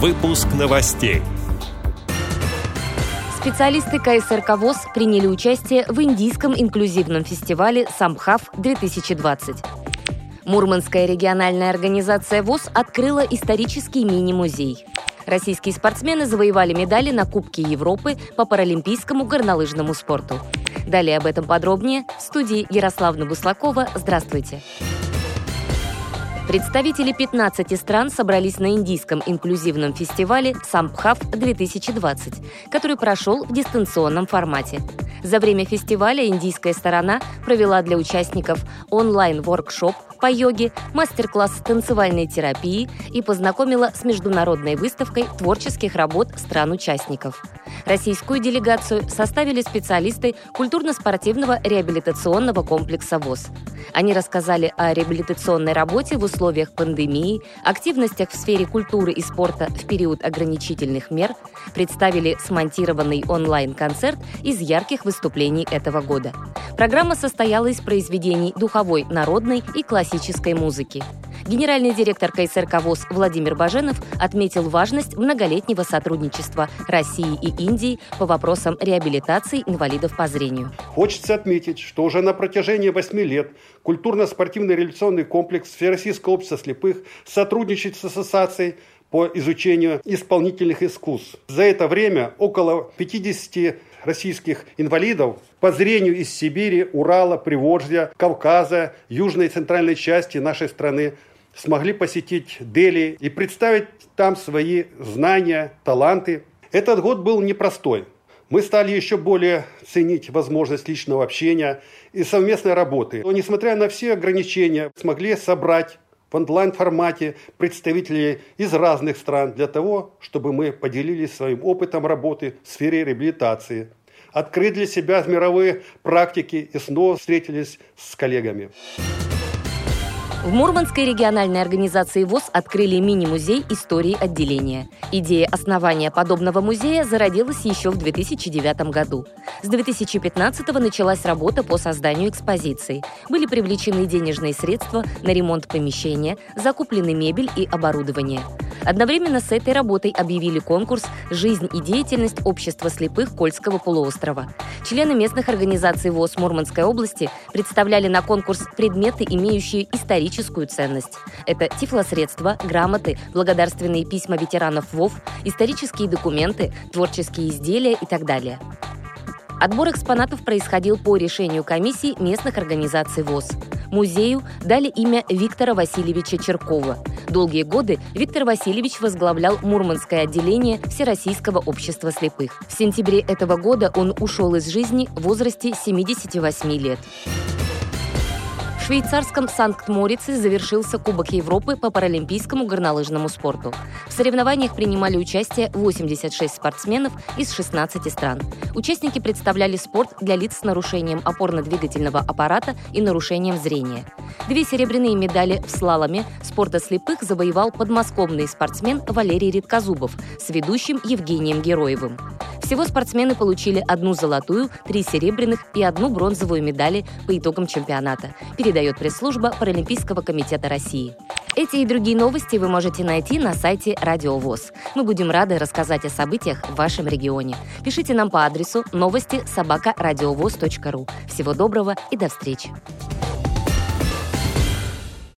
Выпуск новостей. Специалисты КСРК ВОЗ приняли участие в индийском инклюзивном фестивале «Самхав-2020». Мурманская региональная организация ВОЗ открыла исторический мини-музей. Российские спортсмены завоевали медали на Кубке Европы по паралимпийскому горнолыжному спорту. Далее об этом подробнее в студии Ярославна Буслакова. Здравствуйте! Представители 15 стран собрались на индийском инклюзивном фестивале «Самбхав-2020», который прошел в дистанционном формате. За время фестиваля индийская сторона провела для участников онлайн-воркшоп по йоге, мастер-класс танцевальной терапии и познакомила с международной выставкой творческих работ стран-участников. Российскую делегацию составили специалисты культурно-спортивного реабилитационного комплекса ВОЗ. Они рассказали о реабилитационной работе в условиях пандемии, активностях в сфере культуры и спорта в период ограничительных мер, представили смонтированный онлайн-концерт из ярких выступлений этого года. Программа состояла из произведений духовой, народной и классической музыки. Генеральный директор КСРК ВОЗ Владимир Баженов отметил важность многолетнего сотрудничества России и Индии по вопросам реабилитации инвалидов по зрению. Хочется отметить, что уже на протяжении восьми лет культурно-спортивный реабилитационный комплекс Всероссийского общества слепых сотрудничает с ассоциацией по изучению исполнительных искусств. За это время около 50 российских инвалидов по зрению из Сибири, Урала, Приволжья, Кавказа, южной и центральной части нашей страны смогли посетить Дели и представить там свои знания, таланты. Этот год был непростой. Мы стали еще более ценить возможность личного общения и совместной работы. Но, несмотря на все ограничения, смогли собрать в онлайн-формате представителей из разных стран для того, чтобы мы поделились своим опытом работы в сфере реабилитации, открыть для себя мировые практики и снова встретились с коллегами. В Мурманской региональной организации ВОЗ открыли мини-музей истории отделения. Идея основания подобного музея зародилась еще в 2009 году. С 2015 началась работа по созданию экспозиции. Были привлечены денежные средства на ремонт помещения, закуплены мебель и оборудование. Одновременно с этой работой объявили конкурс «Жизнь и деятельность общества слепых Кольского полуострова». Члены местных организаций ВОЗ Мурманской области представляли на конкурс предметы, имеющие историческую ценность. Это тифлосредства, грамоты, благодарственные письма ветеранов ВОВ, исторические документы, творческие изделия и так далее. Отбор экспонатов происходил по решению комиссии местных организаций ВОЗ. Музею дали имя Виктора Васильевича Черкова. Долгие годы Виктор Васильевич возглавлял Мурманское отделение Всероссийского общества слепых. В сентябре этого года он ушел из жизни в возрасте 78 лет швейцарском Санкт-Морице завершился Кубок Европы по паралимпийскому горнолыжному спорту. В соревнованиях принимали участие 86 спортсменов из 16 стран. Участники представляли спорт для лиц с нарушением опорно-двигательного аппарата и нарушением зрения. Две серебряные медали в слаломе спорта слепых завоевал подмосковный спортсмен Валерий Редкозубов с ведущим Евгением Героевым. Всего спортсмены получили одну золотую, три серебряных и одну бронзовую медали по итогам чемпионата, передает пресс-служба Паралимпийского комитета России. Эти и другие новости вы можете найти на сайте Радио ВОЗ. Мы будем рады рассказать о событиях в вашем регионе. Пишите нам по адресу новости собака ру. Всего доброго и до встречи!